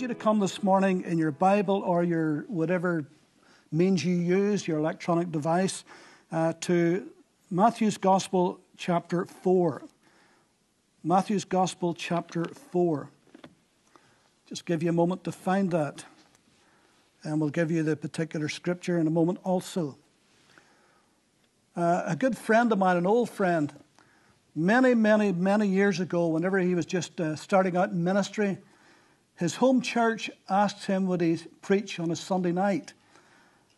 invite you to come this morning in your Bible or your whatever means you use, your electronic device, uh, to Matthew's Gospel, chapter 4. Matthew's Gospel, chapter 4. Just give you a moment to find that. And we'll give you the particular scripture in a moment also. Uh, a good friend of mine, an old friend, many, many, many years ago, whenever he was just uh, starting out in ministry, his home church asked him would he preach on a Sunday night.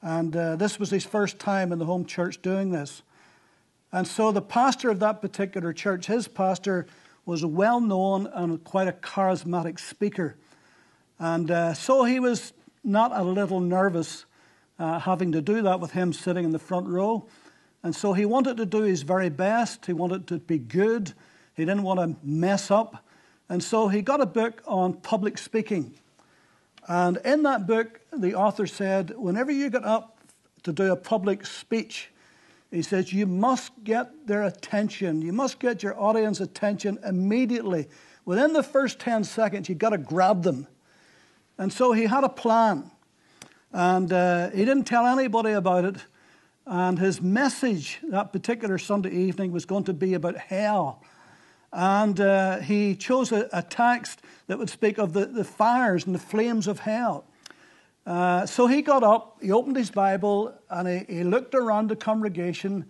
And uh, this was his first time in the home church doing this. And so the pastor of that particular church, his pastor, was a well known and quite a charismatic speaker. And uh, so he was not a little nervous uh, having to do that with him sitting in the front row. And so he wanted to do his very best. He wanted to be good. He didn't want to mess up. And so he got a book on public speaking. And in that book, the author said, whenever you get up to do a public speech, he says, you must get their attention. You must get your audience attention immediately. Within the first 10 seconds, you've got to grab them. And so he had a plan. And uh, he didn't tell anybody about it. And his message that particular Sunday evening was going to be about hell and uh, he chose a, a, text that would speak of the, the fires and the flames of hell. Uh, so he got up, he opened his Bible, and he, he looked around the congregation,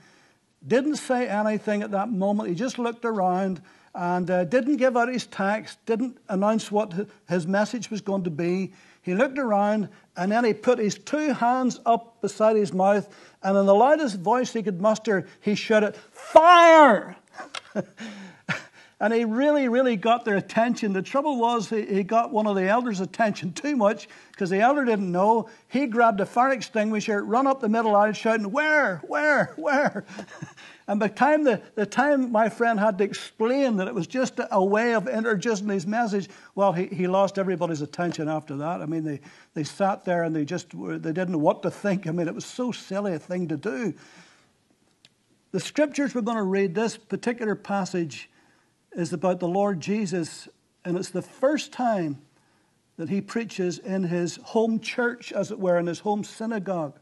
didn't say anything at that moment. He just looked around and uh, didn't give out his text, didn't announce what his message was going to be. He looked around and then he put his two hands up beside his mouth, and in the loudest voice he could muster, he shouted, Fire! and he really, really got their attention. The trouble was, he, he got one of the elders' attention too much because the elder didn't know. He grabbed a fire extinguisher, run up the middle aisle, shouting, Where, where, where? and by the time, the, the time my friend had to explain that it was just a way of introducing his message, well, he, he lost everybody's attention after that. I mean, they, they sat there and they just they didn't know what to think. I mean, it was so silly a thing to do. The scriptures we're going to read, this particular passage, is about the Lord Jesus, and it's the first time that he preaches in his home church, as it were, in his home synagogue.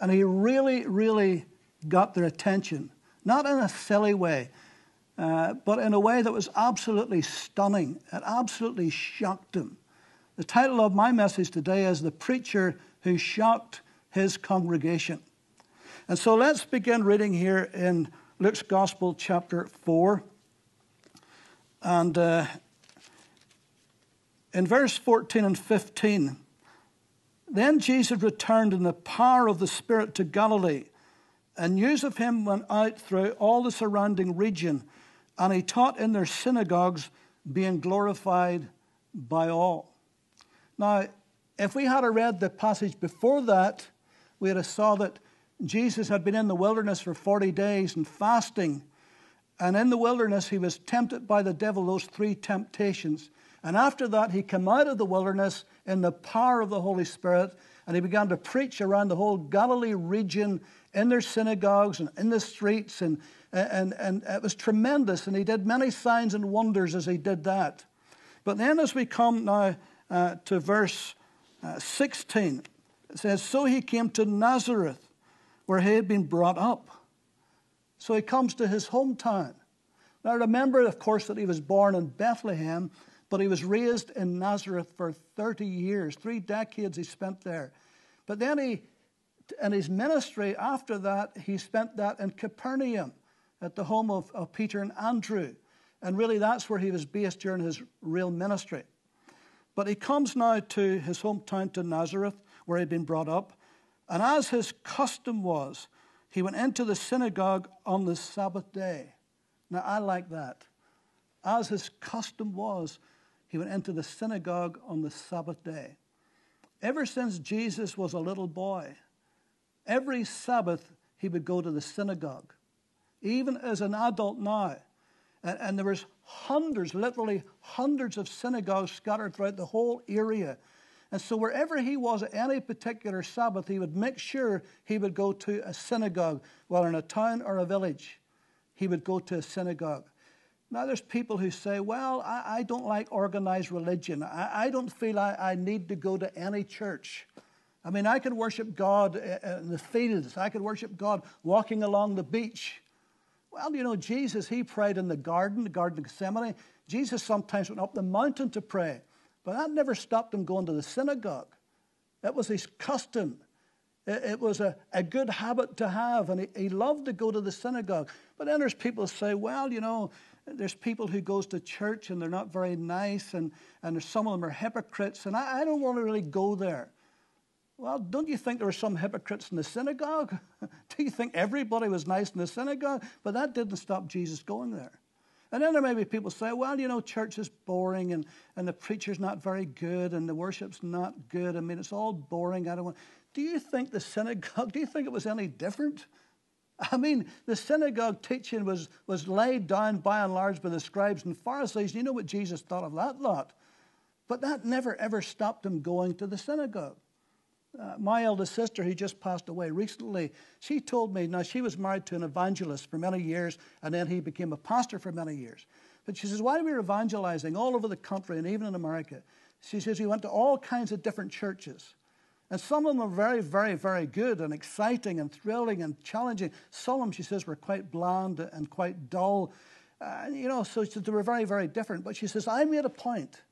And he really, really got their attention, not in a silly way, uh, but in a way that was absolutely stunning. It absolutely shocked them. The title of my message today is The Preacher Who Shocked His Congregation. And so let's begin reading here in Luke's Gospel, chapter 4. And uh, in verse 14 and 15, then Jesus returned in the power of the Spirit to Galilee, and news of him went out through all the surrounding region, and he taught in their synagogues, being glorified by all. Now, if we had read the passage before that, we would have saw that Jesus had been in the wilderness for 40 days and fasting and in the wilderness, he was tempted by the devil, those three temptations. And after that, he came out of the wilderness in the power of the Holy Spirit, and he began to preach around the whole Galilee region in their synagogues and in the streets. And, and, and it was tremendous, and he did many signs and wonders as he did that. But then, as we come now uh, to verse uh, 16, it says, So he came to Nazareth, where he had been brought up. So he comes to his hometown. Now remember, of course, that he was born in Bethlehem, but he was raised in Nazareth for 30 years. Three decades he spent there. But then he, in his ministry after that, he spent that in Capernaum at the home of, of Peter and Andrew. And really, that's where he was based during his real ministry. But he comes now to his hometown, to Nazareth, where he'd been brought up. And as his custom was, he went into the synagogue on the Sabbath day. Now, I like that. As his custom was, he went into the synagogue on the Sabbath day. Ever since Jesus was a little boy, every Sabbath he would go to the synagogue. Even as an adult now. And, and there was hundreds, literally hundreds of synagogues scattered throughout the whole area and so, wherever he was at any particular Sabbath, he would make sure he would go to a synagogue, whether in a town or a village. He would go to a synagogue. Now, there's people who say, well, I, I don't like organized religion. I, I don't feel I, I, need to go to any church. I mean, I could worship God eh, eh, in the fields, I could worship God walking along the beach. Well, you know, Jesus, he prayed in the garden, the Garden of Gethsemane. Jesus sometimes went up the mountain to pray, but that never stopped him going to the synagogue. It was his custom. It, was a, a good habit to have, and he, he loved to go to the synagogue. But then there's people who say, well, you know, there's people who goes to church and they're not very nice, and, and some of them are hypocrites, and I, I don't want to really go there. Well, don't you think there were some hypocrites in the synagogue? Do you think everybody was nice in the synagogue? But that didn't stop Jesus going there. And then there may be people say, well, you know, church is boring and, and the preacher's not very good and the worship's not good. I mean, it's all boring. I don't want. Do you think the synagogue, do you think it was any different? I mean, the synagogue teaching was, was laid down by and large by the scribes and Pharisees. You know what Jesus thought of that lot. But that never ever stopped him going to the synagogue. Uh, my eldest sister, who just passed away recently, she told me, now she was married to an evangelist for many years, and then he became a pastor for many years. But she says, while we were evangelizing all over the country and even in America, she says we went to all kinds of different churches. And some of them were very, very, very good and exciting and thrilling and challenging. Some of them, she says, were quite bland and quite dull. Uh, you know, so they were very, very different. But she says, I made a point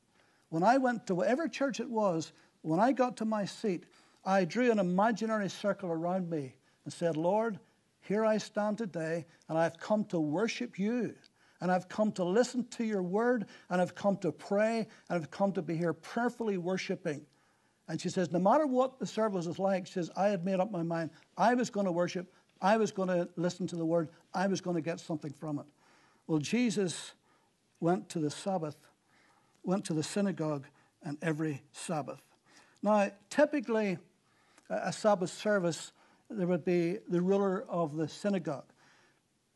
when I went to whatever church it was, when I got to my seat, I drew an imaginary circle around me and said, Lord, here I stand today, and I've come to worship you. And I've come to listen to your word, and I've come to pray, and I've come to be here prayerfully worshiping. And she says, no matter what the service is like, she says, I had made up my mind. I was going to worship. I was going to listen to the word. I was going to get something from it. Well, Jesus went to the Sabbath, went to the synagogue, and every Sabbath. Now, typically, a Sabbath service, there would be the ruler of the synagogue.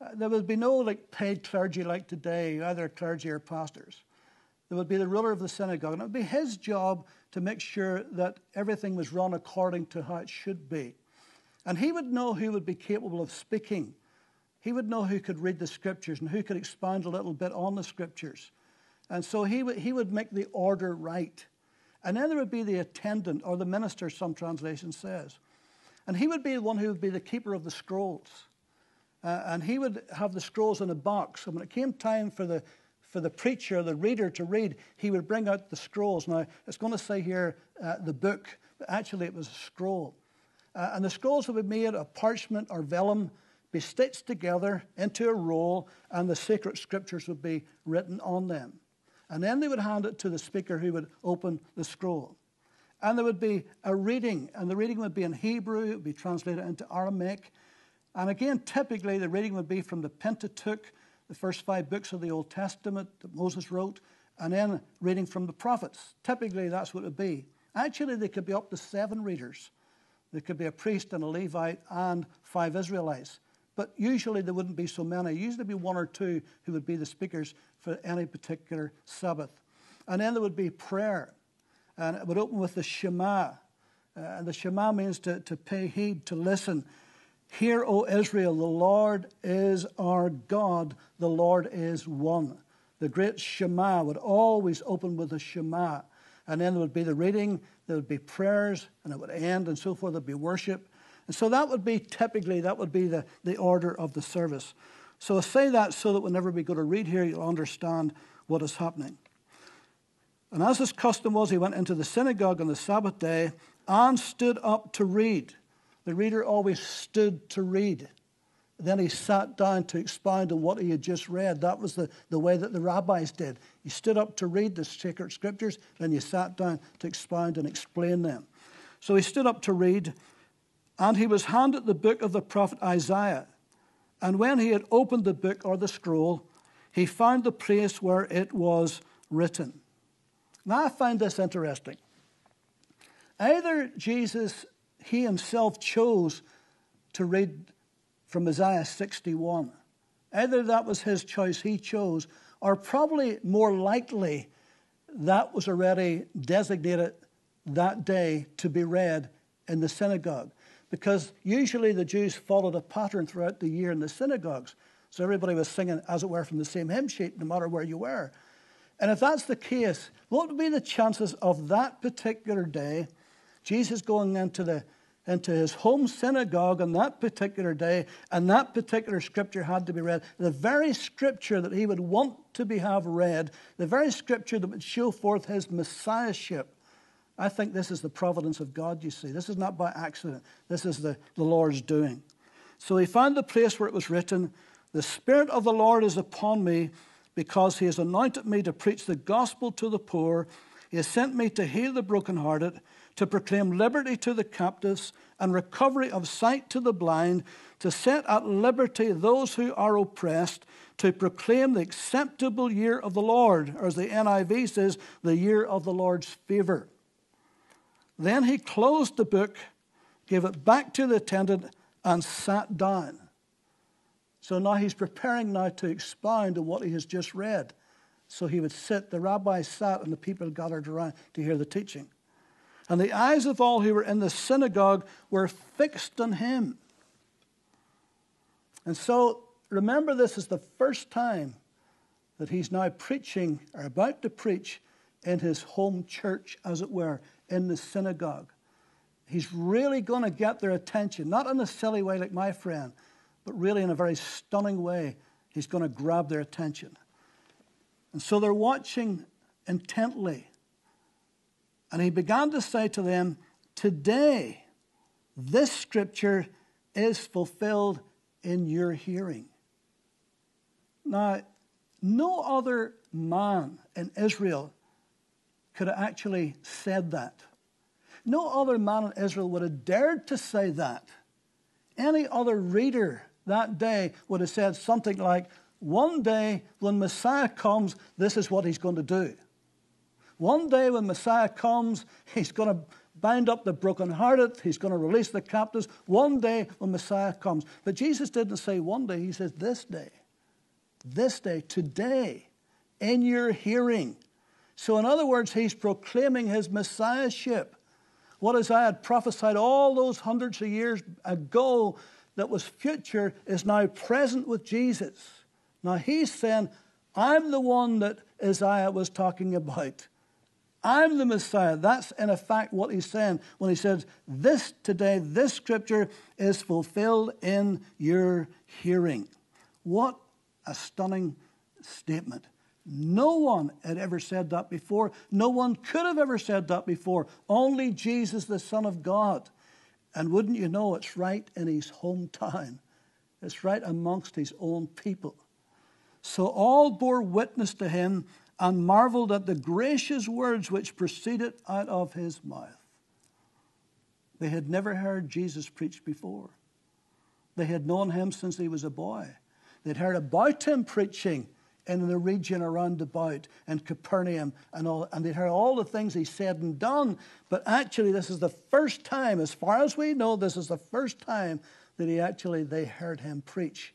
Uh, there would be no like paid clergy like today, either clergy or pastors. There would be the ruler of the synagogue, and it would be his job to make sure that everything was run according to how it should be. And he would know who would be capable of speaking. He would know who could read the scriptures and who could expand a little bit on the scriptures. And so he would, he would make the order right. And then there would be the attendant or the minister, some translation says. And he would be the one who would be the keeper of the scrolls. Uh, and he would have the scrolls in a box. And when it came time for the for the preacher, the reader to read, he would bring out the scrolls. Now, it's going to say here uh, the book, but actually it was a scroll. Uh, and the scrolls would be made of parchment or vellum, be stitched together into a roll, and the sacred scriptures would be written on them. And then they would hand it to the speaker who would open the scroll. And there would be a reading, and the reading would be in Hebrew, it would be translated into Aramaic. And again, typically the reading would be from the Pentateuch, the first five books of the Old Testament that Moses wrote, and then reading from the prophets. Typically, that's what it would be. Actually, there could be up to seven readers. There could be a priest and a Levite and five Israelites. But usually there wouldn't be so many. Usually be one or two who would be the speakers for any particular Sabbath. And then there would be prayer. And it would open with the Shema. Uh, and the Shema means to, to pay heed, to listen. Hear, O Israel, the Lord is our God, the Lord is one. The great Shema would always open with a Shema. And then there would be the reading, there would be prayers, and it would end, and so forth. There'd be worship. And so that would be typically, that would be the, the order of the service. So I say that so that whenever we go to read here, you'll understand what is happening. And as his custom was, he went into the synagogue on the Sabbath day and stood up to read. The reader always stood to read. Then he sat down to expound on what he had just read. That was the, the way that the rabbis did. You stood up to read the sacred scriptures, then you sat down to expound and explain them. So he stood up to read, and he was handed the book of the prophet Isaiah. And when he had opened the book or the scroll, he found the place where it was written. Now I find this interesting. Either Jesus he himself chose to read from Isaiah 61. Either that was his choice, he chose, or probably more likely that was already designated that day to be read in the synagogue. Because usually the Jews followed a pattern throughout the year in the synagogues. So everybody was singing, as it were, from the same hymn sheet, no matter where you were. And if that's the case, what would be the chances of that particular day, Jesus going into, the, into his home synagogue on that particular day, and that particular scripture had to be read? The very scripture that he would want to be have read, the very scripture that would show forth his messiahship. I think this is the providence of God, you see. This is not by accident. This is the, the Lord's doing. So he found the place where it was written, The Spirit of the Lord is upon me because he has anointed me to preach the gospel to the poor. He has sent me to heal the brokenhearted, to proclaim liberty to the captives and recovery of sight to the blind, to set at liberty those who are oppressed, to proclaim the acceptable year of the Lord, or as the NIV says, the year of the Lord's favor. Then he closed the book, gave it back to the attendant, and sat down. So now he's preparing now to expound on what he has just read. So he would sit, the rabbi sat, and the people gathered around to hear the teaching. And the eyes of all who were in the synagogue were fixed on him. And so remember, this is the first time that he's now preaching, or about to preach, in his home church, as it were, in the synagogue. He's really going to get their attention, not in a silly way like my friend, but really in a very stunning way, he's going to grab their attention. And so they're watching intently. And he began to say to them, Today, this scripture is fulfilled in your hearing. Now, no other man in Israel could have actually said that. No other man in Israel would have dared to say that. Any other reader that day would have said something like, One day when Messiah comes, this is what he's going to do. One day when Messiah comes, he's going to bind up the brokenhearted, he's going to release the captives. One day when Messiah comes. But Jesus didn't say one day, he says this day. This day, today, in your hearing. So, in other words, he's proclaiming his messiahship. What Isaiah had prophesied all those hundreds of years ago that was future is now present with Jesus. Now he's saying, I'm the one that Isaiah was talking about. I'm the Messiah. That's in effect what he's saying when he says, This today, this scripture is fulfilled in your hearing. What a stunning statement. No one had ever said that before. No one could have ever said that before. Only Jesus, the Son of God. And wouldn't you know, it's right in his hometown, it's right amongst his own people. So all bore witness to him and marveled at the gracious words which proceeded out of his mouth. They had never heard Jesus preach before. They had known him since he was a boy. They'd heard about him preaching in the region around about and Capernaum and all, and they'd heard all the things he said and done. But actually, this is the first time, as far as we know, this is the first time that he actually they heard him preach,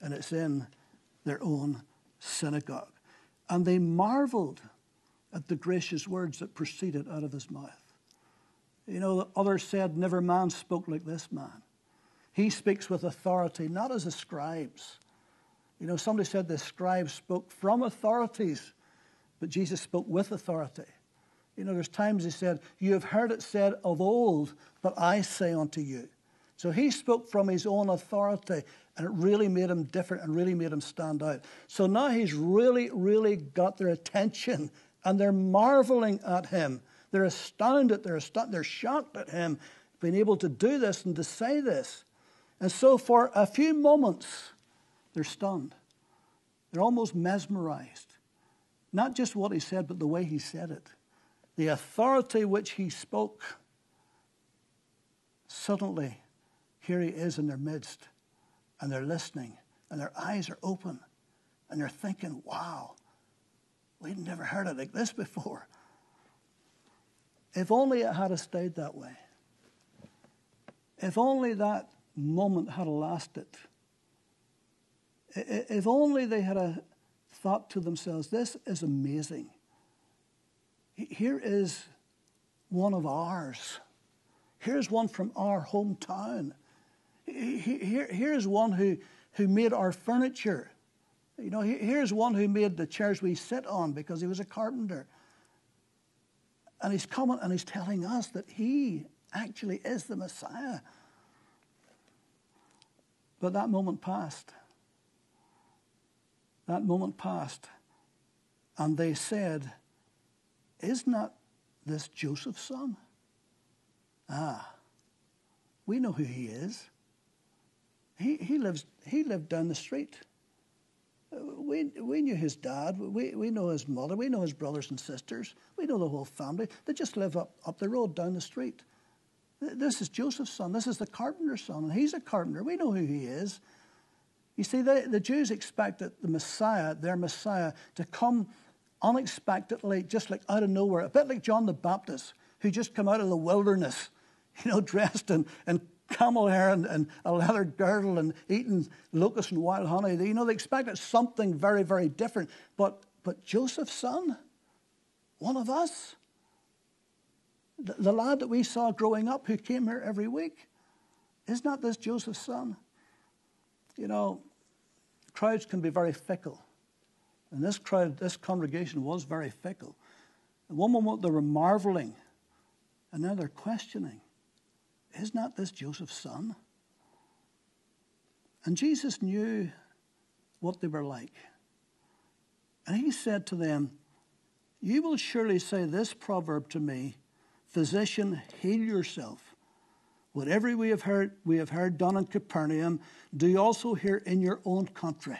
and it's in their own synagogue, and they marveled at the gracious words that proceeded out of his mouth. You know, the others said, "Never man spoke like this man." He speaks with authority, not as the scribes you know, somebody said the scribes spoke from authorities, but Jesus spoke with authority. You know, there's times he said, You have heard it said of old, but I say unto you. So he spoke from his own authority, and it really made him different and really made him stand out. So now he's really, really got their attention, and they're marveling at him. They're astounded, they're, astounded, they're shocked at him being able to do this and to say this. And so for a few moments, they're stunned. They're almost mesmerized. Not just what he said, but the way he said it. The authority which he spoke. Suddenly, here he is in their midst, and they're listening, and their eyes are open, and they're thinking, wow, we'd never heard it like this before. If only it had stayed that way. If only that moment had lasted. If only they had a thought to themselves, this is amazing. Here is one of ours. Here's one from our hometown. Here, here's one who, who made our furniture. You know, here's one who made the chairs we sit on because he was a carpenter. And he's coming and he's telling us that he actually is the Messiah. But that moment passed. That moment passed. And they said, Is not this Joseph's son? Ah, we know who he is. He, he, lives, he lived down the street. We, we knew his dad. We, we know his mother. We know his brothers and sisters. We know the whole family. They just live up, up the road down the street. This is Joseph's son. This is the carpenter's son. And he's a carpenter. We know who he is. You see, the, the Jews expected the Messiah, their Messiah, to come unexpectedly, just like out of nowhere, a bit like John the Baptist, who just come out of the wilderness, you know, dressed in, in camel hair and, and a leather girdle and eating locusts and wild honey. You know, they expected something very, very different. But, but Joseph's son, one of us, the, the lad that we saw growing up who came here every week, is not this Joseph's son? You know, crowds can be very fickle. And this crowd, this congregation was very fickle. One moment they were marveling, and now they're questioning is not this Joseph's son? And Jesus knew what they were like. And he said to them, You will surely say this proverb to me Physician, heal yourself. Whatever we have heard, we have heard done in Capernaum, do you also hear in your own country.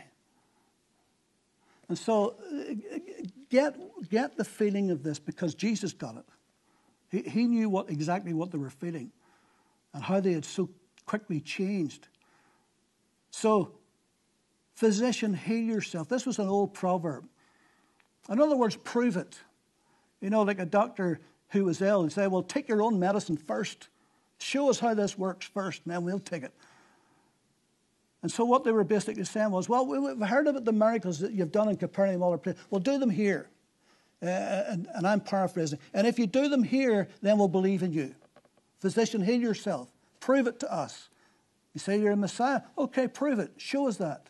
And so uh, get, get the feeling of this because Jesus got it. He, he knew what, exactly what they were feeling and how they had so quickly changed. So, physician, heal yourself. This was an old proverb. In other words, prove it. You know, like a doctor who was ill and say, Well, take your own medicine first. Show us how this works first, and then we'll take it. And so, what they were basically saying was, Well, we've heard about the miracles that you've done in Capernaum, all places. Well, do them here. Uh, and, and I'm paraphrasing. And if you do them here, then we'll believe in you. Physician, heal yourself. Prove it to us. You say you're a Messiah? Okay, prove it. Show us that.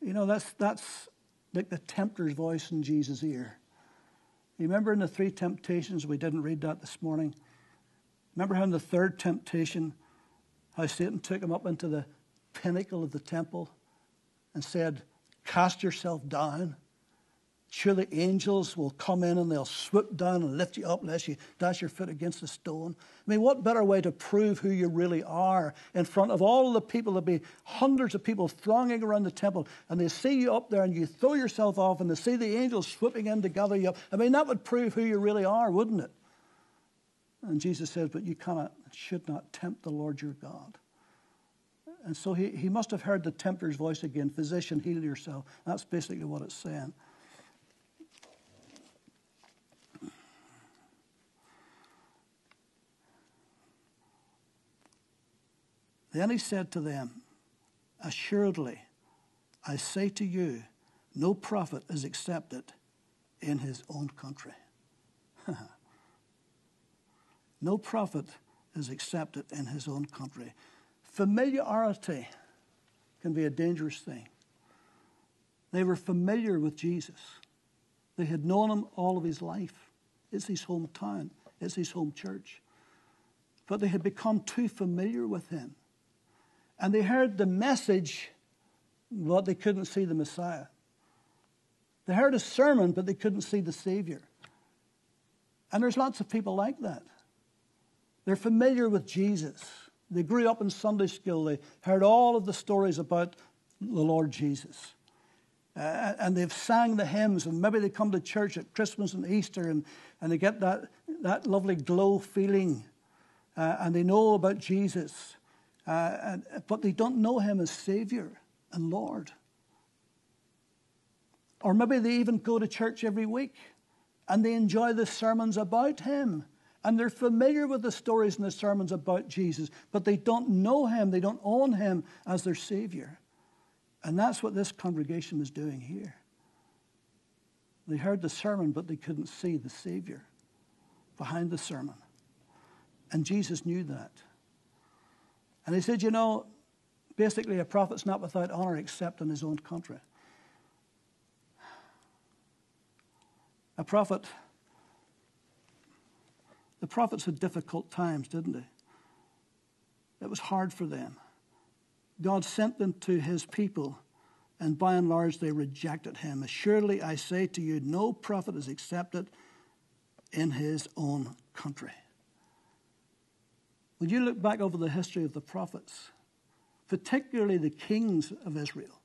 You know, that's, that's like the tempter's voice in Jesus' ear. You remember in the three temptations, we didn't read that this morning. Remember how in the third temptation, how Satan took him up into the pinnacle of the temple and said, Cast yourself down. Surely angels will come in and they'll swoop down and lift you up lest you dash your foot against a stone. I mean, what better way to prove who you really are in front of all the people? There'll be hundreds of people thronging around the temple and they see you up there and you throw yourself off and they see the angels swooping in to gather you up. I mean, that would prove who you really are, wouldn't it? And Jesus says, But you cannot, should not tempt the Lord your God. And so he, he must have heard the tempter's voice again Physician, heal yourself. That's basically what it's saying. Then he said to them, Assuredly, I say to you, no prophet is accepted in his own country. no prophet is accepted in his own country. Familiarity can be a dangerous thing. They were familiar with Jesus. They had known him all of his life. It's his hometown, it's his home church. But they had become too familiar with him. And they heard the message, but they couldn't see the Messiah. They heard a sermon, but they couldn't see the Savior. And there's lots of people like that. They're familiar with Jesus. They grew up in Sunday school. They heard all of the stories about the Lord Jesus. Uh, and they've sang the hymns, and maybe they come to church at Christmas and Easter, and, and they get that, that lovely glow feeling, uh, and they know about Jesus. Uh, and, but they don't know him as Savior and Lord. Or maybe they even go to church every week and they enjoy the sermons about him. And they're familiar with the stories and the sermons about Jesus, but they don't know him, they don't own him as their Savior. And that's what this congregation was doing here. They heard the sermon, but they couldn't see the Savior behind the sermon. And Jesus knew that. And he said, You know, Basically, a prophet's not without honor except in his own country. A prophet, the prophets had difficult times, didn't they? It was hard for them. God sent them to his people, and by and large they rejected him. Assuredly, I say to you, no prophet is accepted in his own country. When you look back over the history of the prophets, particularly the kings of Israel,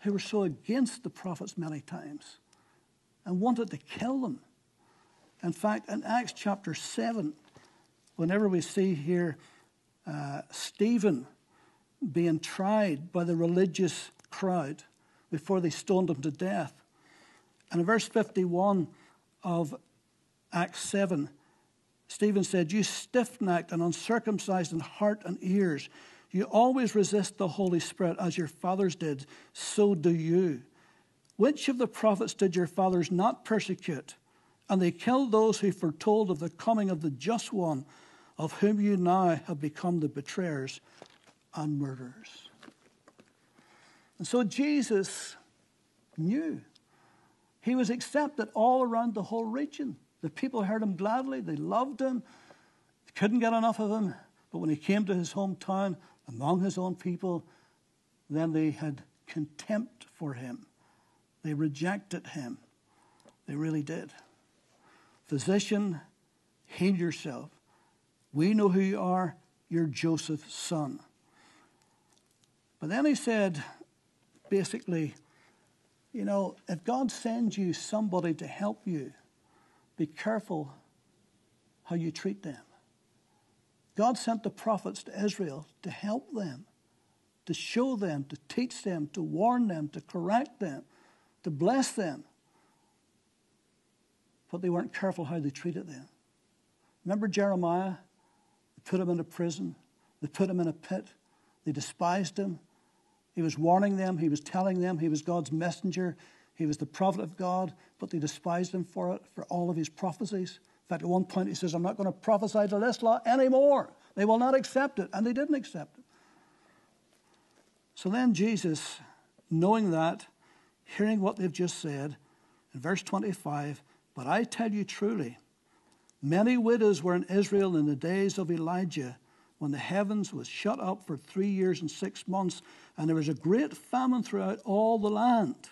who were so against the prophets many times and wanted to kill them. In fact, in Acts chapter 7, whenever we see here uh, Stephen being tried by the religious crowd before they stoned him to death, and in verse 51 of Acts 7, Stephen said, You stiff necked and uncircumcised in heart and ears, you always resist the Holy Spirit as your fathers did, so do you. Which of the prophets did your fathers not persecute? And they killed those who foretold of the coming of the just one, of whom you now have become the betrayers and murderers. And so Jesus knew. He was accepted all around the whole region. The people heard him gladly, they loved him, couldn't get enough of him. But when he came to his hometown, among his own people, then they had contempt for him. They rejected him. They really did. Physician, heal yourself. We know who you are. You're Joseph's son. But then he said, basically, you know, if God sends you somebody to help you, be careful how you treat them. God sent the prophets to Israel to help them, to show them, to teach them, to warn them, to correct them, to bless them. But they weren't careful how they treated them. Remember Jeremiah? They put him in a prison, they put him in a pit, they despised him. He was warning them, he was telling them he was God's messenger, he was the prophet of God, but they despised him for it, for all of his prophecies In fact, at one point he says, I'm not going to prophesy to this law anymore. They will not accept it. And they didn't accept it. So then Jesus, knowing that, hearing what they've just said, in verse 25, but I tell you truly, many widows were in Israel in the days of Elijah when the heavens was shut up for three years and six months, and there was a great famine throughout all the land.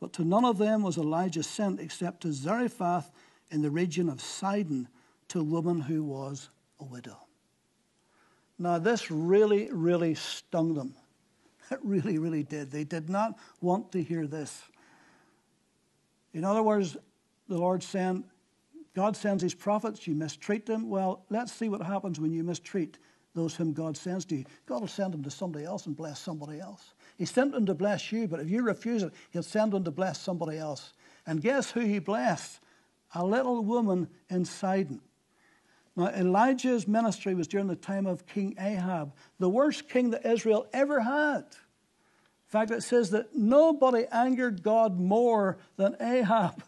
But to none of them was Elijah sent except to Zarephath in the region of Sidon to a woman who was a widow. Now, this really, really stung them. It really, really did. They did not want to hear this. In other words, the Lord sent, God sends his prophets, you mistreat them. Well, let's see what happens when you mistreat those whom God sends to you. God will send them to somebody else and bless somebody else. He sent them to bless you, but if you refuse it, He'll send them to bless somebody else. And guess who He blessed? A little woman in Sidon. Now, Elijah's ministry was during the time of King Ahab, the worst king that Israel ever had. Fact, it says that nobody angered God more than Ahab.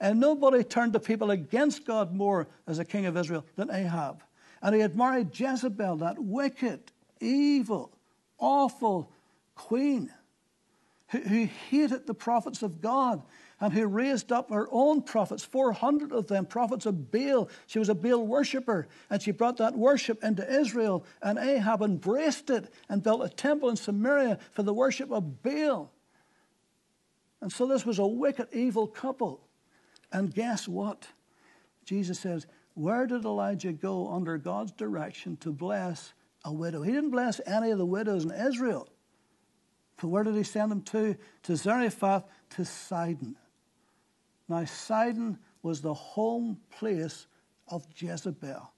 And nobody turned the people against God more as a king of Israel than Ahab. And he had married Jezebel, that wicked, evil, awful queen who, who hated the prophets of God and who raised up her own prophets, 400 of them, prophets of Baal. She was a Baal worshipper, and she brought that worship into Israel, and Ahab embraced it and built a temple in Samaria for the worship of Baal. And so this was a wicked, evil couple. And guess what? Jesus says, Where did Elijah go under God's direction to bless a widow? He didn't bless any of the widows in Israel. But where did he send them to? To Zarephath, to Sidon. Now, Sidon was the home place of Jezebel.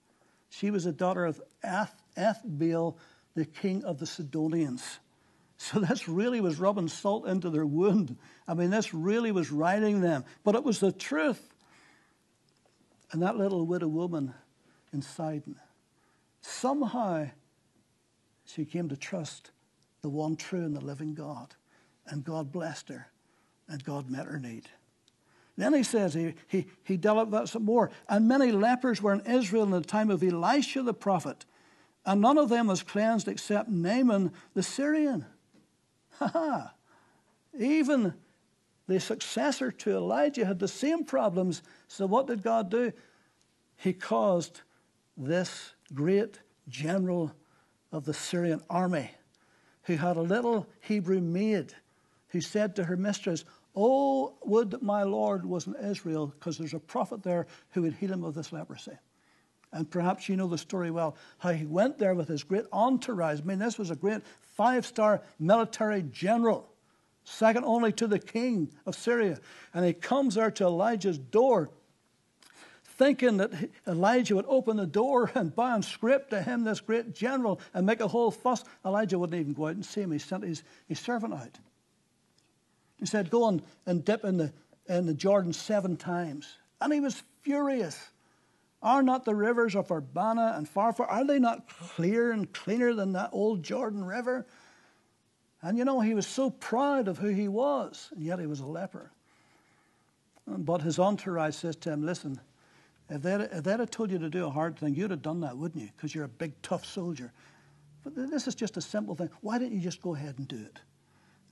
She was a daughter of Ethbaal, the king of the Sidonians. So this really was rubbing salt into their wound. I mean, this really was riding them. But it was the truth. And that little widow woman in Sidon, somehow she came to trust the one true and the living God. And God blessed her, and God met her need. Then he says, he, he, he developed that some more. And many lepers were in Israel in the time of Elisha the prophet. And none of them was cleansed except Naaman the Syrian. Ha ha. Even the successor to Elijah had the same problems. So what did God do? He caused this great general of the Syrian army who had a little Hebrew maid who said to her mistress, Oh, would that my Lord was in Israel, because there's a prophet there who would heal him of this leprosy. And perhaps you know the story well, how he went there with his great entourage. I mean, this was a great five star military general, second only to the king of Syria. And he comes there to Elijah's door, thinking that Elijah would open the door and bow and scrape to him, this great general, and make a whole fuss. Elijah wouldn't even go out and see him. He sent his, his servant out. He said, Go and, and dip in the, in the Jordan seven times. And he was furious. Are not the rivers of Abana and Pharpar, are they not clear and cleaner than that old Jordan River? And you know, he was so proud of who he was, and yet he was a leper. But his entourage says to him, Listen, if they'd, if they'd have told you to do a hard thing, you'd have done that, wouldn't you? Because you're a big, tough soldier. But this is just a simple thing. Why don't you just go ahead and do it?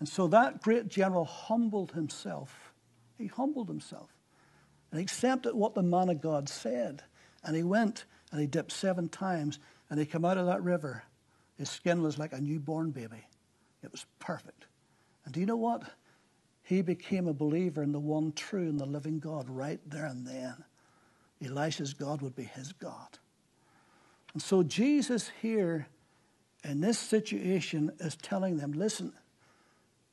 And so that great general humbled himself. He humbled himself and accepted what the man of God said. And he went and he dipped seven times and he came out of that river. His skin was like a newborn baby. It was perfect. And do you know what? He became a believer in the one true and the living God right there and then. Elisha's God would be his God. And so Jesus here in this situation is telling them listen,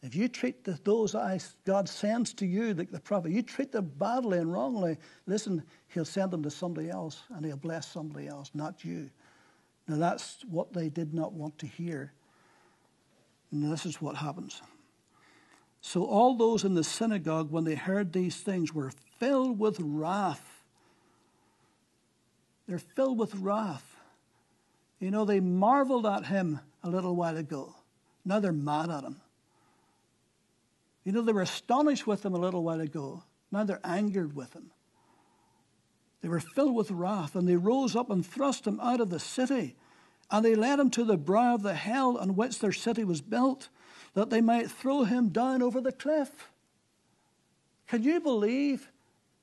if you treat the, those I, God sends to you, like the prophet, you treat them badly and wrongly, listen, he'll send them to somebody else and he'll bless somebody else, not you. Now that's what they did not want to hear. And this is what happens. So all those in the synagogue, when they heard these things, were filled with wrath. They're filled with wrath. You know, they marveled at him a little while ago. Now they're mad at him. You know, they were astonished with him a little while ago. Now they're angered with him. They were filled with wrath, and they rose up and thrust him out of the city. And they led him to the brow of the hell on which their city was built, that they might throw him down over the cliff. Can you believe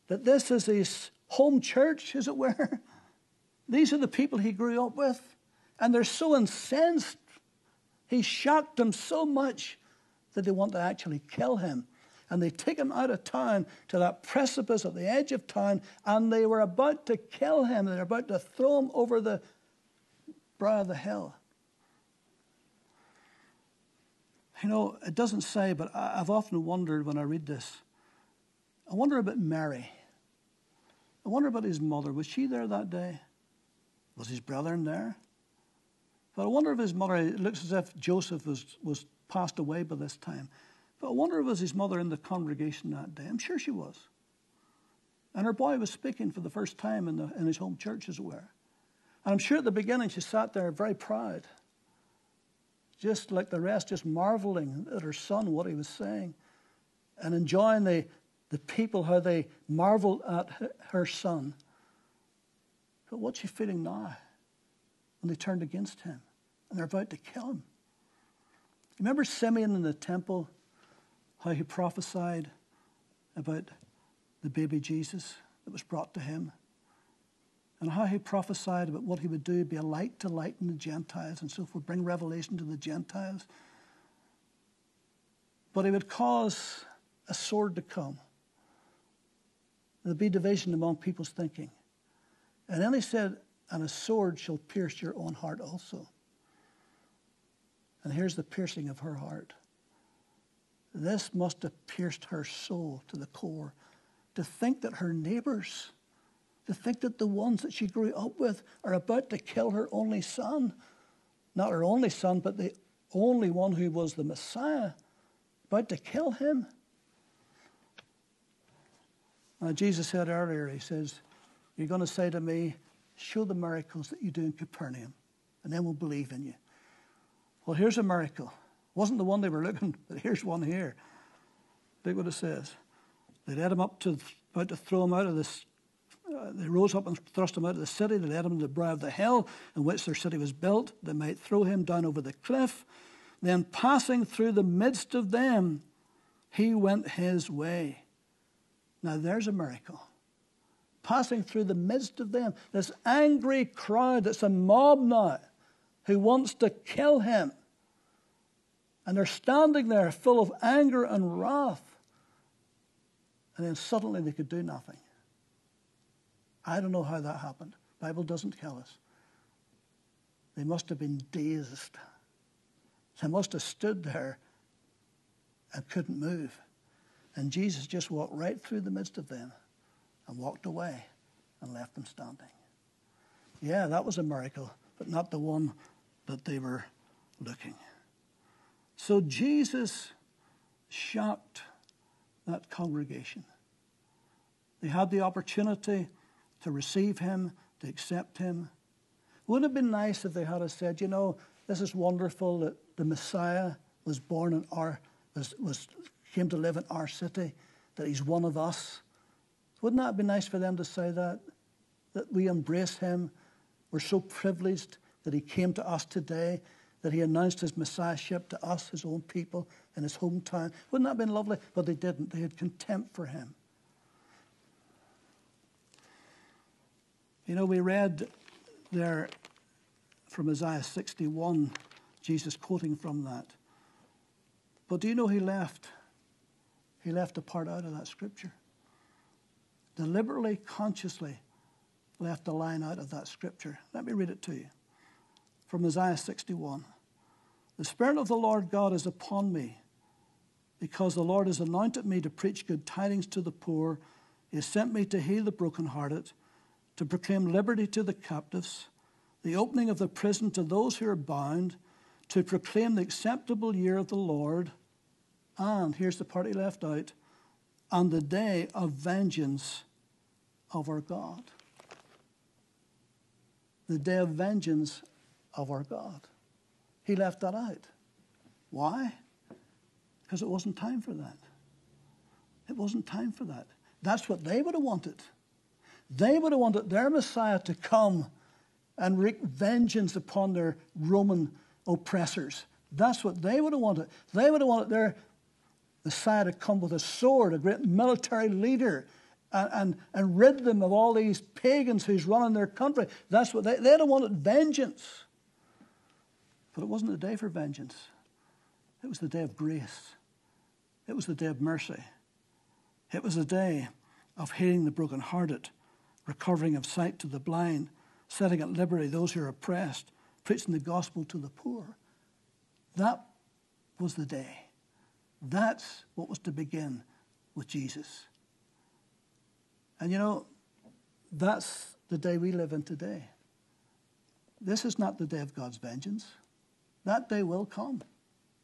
that this is his home church, as it were? These are the people he grew up with. And they're so incensed. He shocked them so much that they want to actually kill him. And they take him out of town to that precipice at the edge of town, and they were about to kill him. They're about to throw him over the brow of the hill. You know, it doesn't say, but I've often wondered when I read this. I wonder about Mary. I wonder about his mother. Was she there that day? Was his brother in there? But I wonder if his mother, it looks as if Joseph was, was passed away by this time. But I wonder was his mother in the congregation that day? I'm sure she was. And her boy was speaking for the first time in, the, in his home church, as it were. And I'm sure at the beginning she sat there very proud, just like the rest, just marveling at her son, what he was saying, and enjoying the, the people, how they marveled at her son. But what's she feeling now when they turned against him and they're about to kill him? Remember Simeon in the temple, how he prophesied about the baby Jesus that was brought to him? And how he prophesied about what he would do, be a light to lighten the Gentiles and so forth, bring revelation to the Gentiles. But he would cause a sword to come. There'd be division among people's thinking. And then he said, and a sword shall pierce your own heart also. And here's the piercing of her heart. This must have pierced her soul to the core. To think that her neighbors, to think that the ones that she grew up with are about to kill her only son. Not her only son, but the only one who was the Messiah, about to kill him. Now, Jesus said earlier, He says, You're going to say to me, Show the miracles that you do in Capernaum, and then we'll believe in you. Well, here's a miracle. Wasn't the one they were looking, but here's one here. Look what it says. They led him up to about to throw him out of this uh, they rose up and thrust him out of the city. They led him to the brow of the hill in which their city was built. They might throw him down over the cliff. Then, passing through the midst of them, he went his way. Now, there's a miracle. Passing through the midst of them, this angry crowd that's a mob now who wants to kill him. And they're standing there full of anger and wrath. And then suddenly they could do nothing. I don't know how that happened. The Bible doesn't tell us. They must have been dazed. They must have stood there and couldn't move. And Jesus just walked right through the midst of them and walked away and left them standing. Yeah, that was a miracle, but not the one that they were looking. So Jesus shocked that congregation. They had the opportunity to receive him, to accept him. Wouldn't it have been nice if they had said, you know, this is wonderful that the Messiah was born in our, was, was, came to live in our city, that he's one of us. Wouldn't that be nice for them to say that? That we embrace him. We're so privileged that he came to us today, that he announced his messiahship to us, his own people, in his hometown. Wouldn't that have been lovely? But they didn't. They had contempt for him. You know, we read there from Isaiah 61, Jesus quoting from that. But do you know he left? He left a part out of that scripture. Deliberately, consciously left a line out of that scripture. Let me read it to you from Isaiah 61. The Spirit of the Lord God is upon me, because the Lord has anointed me to preach good tidings to the poor. He has sent me to heal the brokenhearted to proclaim liberty to the captives, the opening of the prison to those who are bound, to proclaim the acceptable year of the Lord, and here's the part he left out, and the day of vengeance of our God. The day of vengeance of our God. He left that out. Why? Because it wasn't time for that. It wasn't time for that. That's what they would have wanted. They would have wanted their Messiah to come and wreak vengeance upon their Roman oppressors. That's what they would have wanted. They would have wanted their Messiah to come with a sword, a great military leader, and, and, and rid them of all these pagans who's running their country. That's what they, they'd have wanted vengeance. But it wasn't a day for vengeance. It was the day of grace. It was the day of mercy. It was the day of healing the brokenhearted recovering of sight to the blind, setting at liberty those who are oppressed, preaching the gospel to the poor. That was the day. That's what was to begin with Jesus. And you know, that's the day we live in today. This is not the day of God's vengeance. That day will come.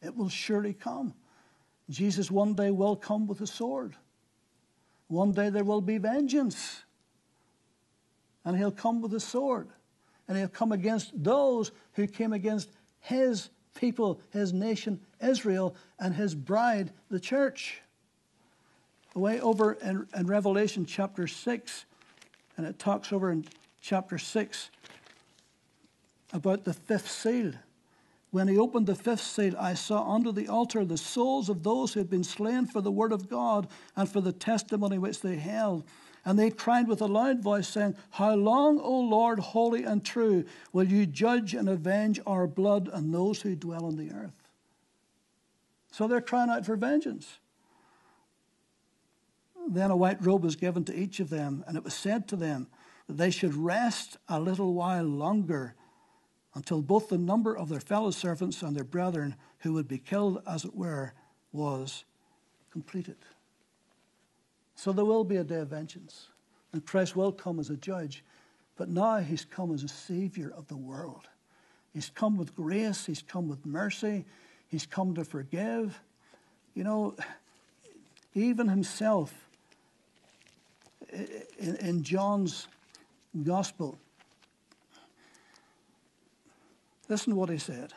It will surely come. Jesus one day will come with a sword. One day there will be vengeance and he'll come with a sword. And he'll come against those who came against his people, his nation, Israel, and his bride, the church. Away over in, in Revelation chapter 6, and it talks over in chapter 6 about the fifth seal. When he opened the fifth seal, I saw under the altar the souls of those who had been slain for the word of God and for the testimony which they held. And they cried with a loud voice, saying, How long, O Lord, holy and true, will you judge and avenge our blood and those who dwell on the earth? So they're crying out for vengeance. Then a white robe was given to each of them, and it was said to them that they should rest a little while longer until both the number of their fellow servants and their brethren who would be killed, as it were, was completed. So there will be a day of vengeance, and Christ will come as a judge. But now he's come as a savior of the world. He's come with grace, he's come with mercy, he's come to forgive. You know, even himself, in, in John's gospel, listen to what he said.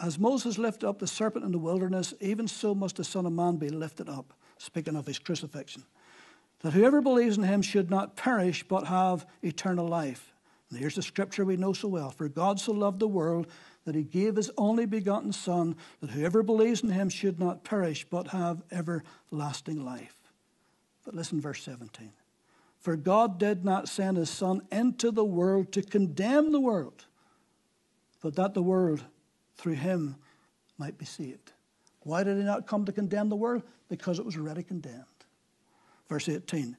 As Moses lifted up the serpent in the wilderness, even so must the Son of Man be lifted up speaking of his crucifixion, that whoever believes in him should not perish but have eternal life. And here's the scripture we know so well For God so loved the world that he gave his only begotten Son, that whoever believes in him should not perish but have everlasting life. But listen, verse 17. For God did not send his Son into the world to condemn the world, but that the world through him might be saved. Why did he not come to condemn the world? Because it was already condemned. Verse 18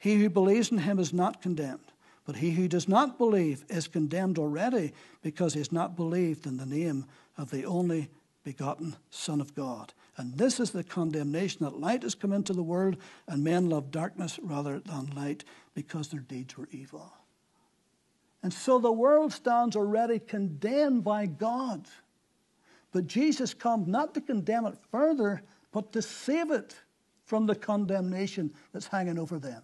He who believes in him is not condemned, but he who does not believe is condemned already because he has not believed in the name of the only begotten Son of God. And this is the condemnation that light has come into the world, and men love darkness rather than light because their deeds were evil. And so the world stands already condemned by God. But Jesus comes not to condemn it further, but to save it from the condemnation that's hanging over them.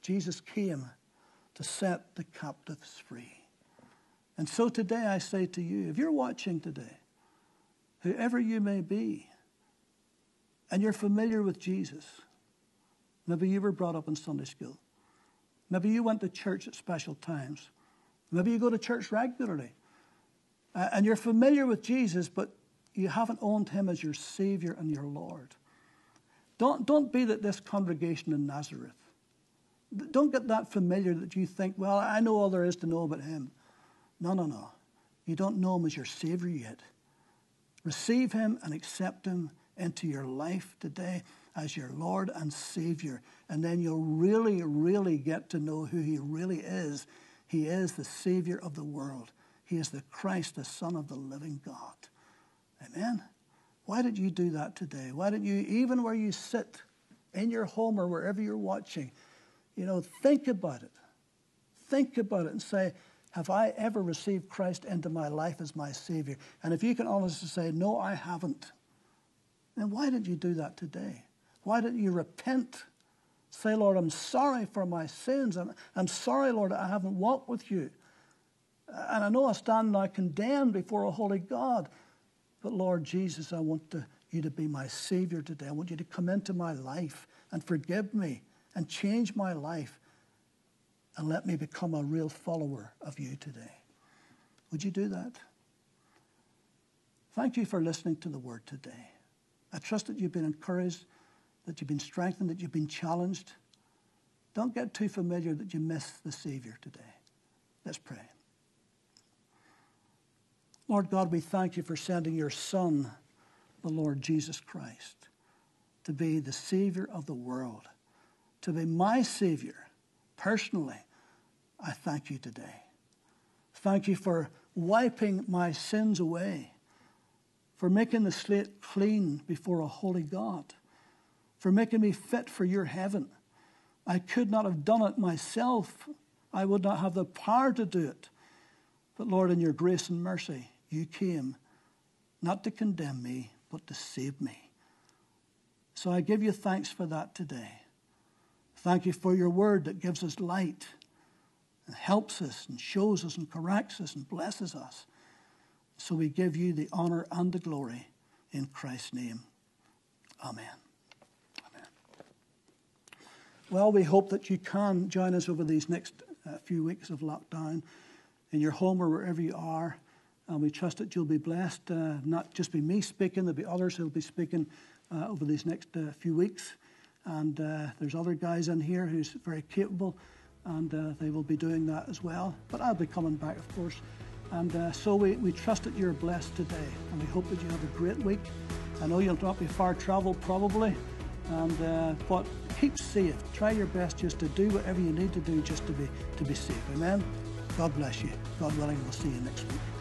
Jesus came to set the captives free. And so today I say to you, if you're watching today, whoever you may be, and you're familiar with Jesus, maybe you were brought up in Sunday school, maybe you went to church at special times, maybe you go to church regularly, uh, and you're familiar with Jesus, but you haven't owned him as your Savior and your Lord. Don't, don't be that this congregation in Nazareth. Don't get that familiar that you think, well, I know all there is to know about him. No, no, no. You don't know him as your Savior yet. Receive him and accept him into your life today as your Lord and Savior. And then you'll really, really get to know who he really is. He is the Savior of the world, he is the Christ, the Son of the living God. Amen. Why did you do that today? Why didn't you, even where you sit in your home or wherever you're watching, you know, think about it. Think about it and say, have I ever received Christ into my life as my Savior? And if you can honestly say, no, I haven't, then why didn't you do that today? Why didn't you repent? Say, Lord, I'm sorry for my sins. I'm, I'm sorry, Lord, I haven't walked with you. And I know I stand now condemned before a holy God. But Lord Jesus, I want to, you to be my Savior today. I want you to come into my life and forgive me and change my life and let me become a real follower of you today. Would you do that? Thank you for listening to the word today. I trust that you've been encouraged, that you've been strengthened, that you've been challenged. Don't get too familiar that you miss the Savior today. Let's pray. Lord God, we thank you for sending your Son, the Lord Jesus Christ, to be the Savior of the world, to be my Savior personally. I thank you today. Thank you for wiping my sins away, for making the slate clean before a holy God, for making me fit for your heaven. I could not have done it myself. I would not have the power to do it. But Lord, in your grace and mercy, you came not to condemn me, but to save me. So I give you thanks for that today. Thank you for your word that gives us light and helps us and shows us and corrects us and blesses us. So we give you the honor and the glory in Christ's name. Amen. Well, we hope that you can join us over these next uh, few weeks of lockdown in your home or wherever you are. And we trust that you'll be blessed, uh, not just be me speaking, there'll be others who'll be speaking uh, over these next uh, few weeks. And uh, there's other guys in here who's very capable, and uh, they will be doing that as well. But I'll be coming back, of course. And so we, we trust that you're blessed today, and we hope that you have a great week. I know you'll not be far traveled probably, and uh, but keep safe. Try your best just to do whatever you need to do just to be to be safe. Amen. God bless you. God willing, we'll see you next week.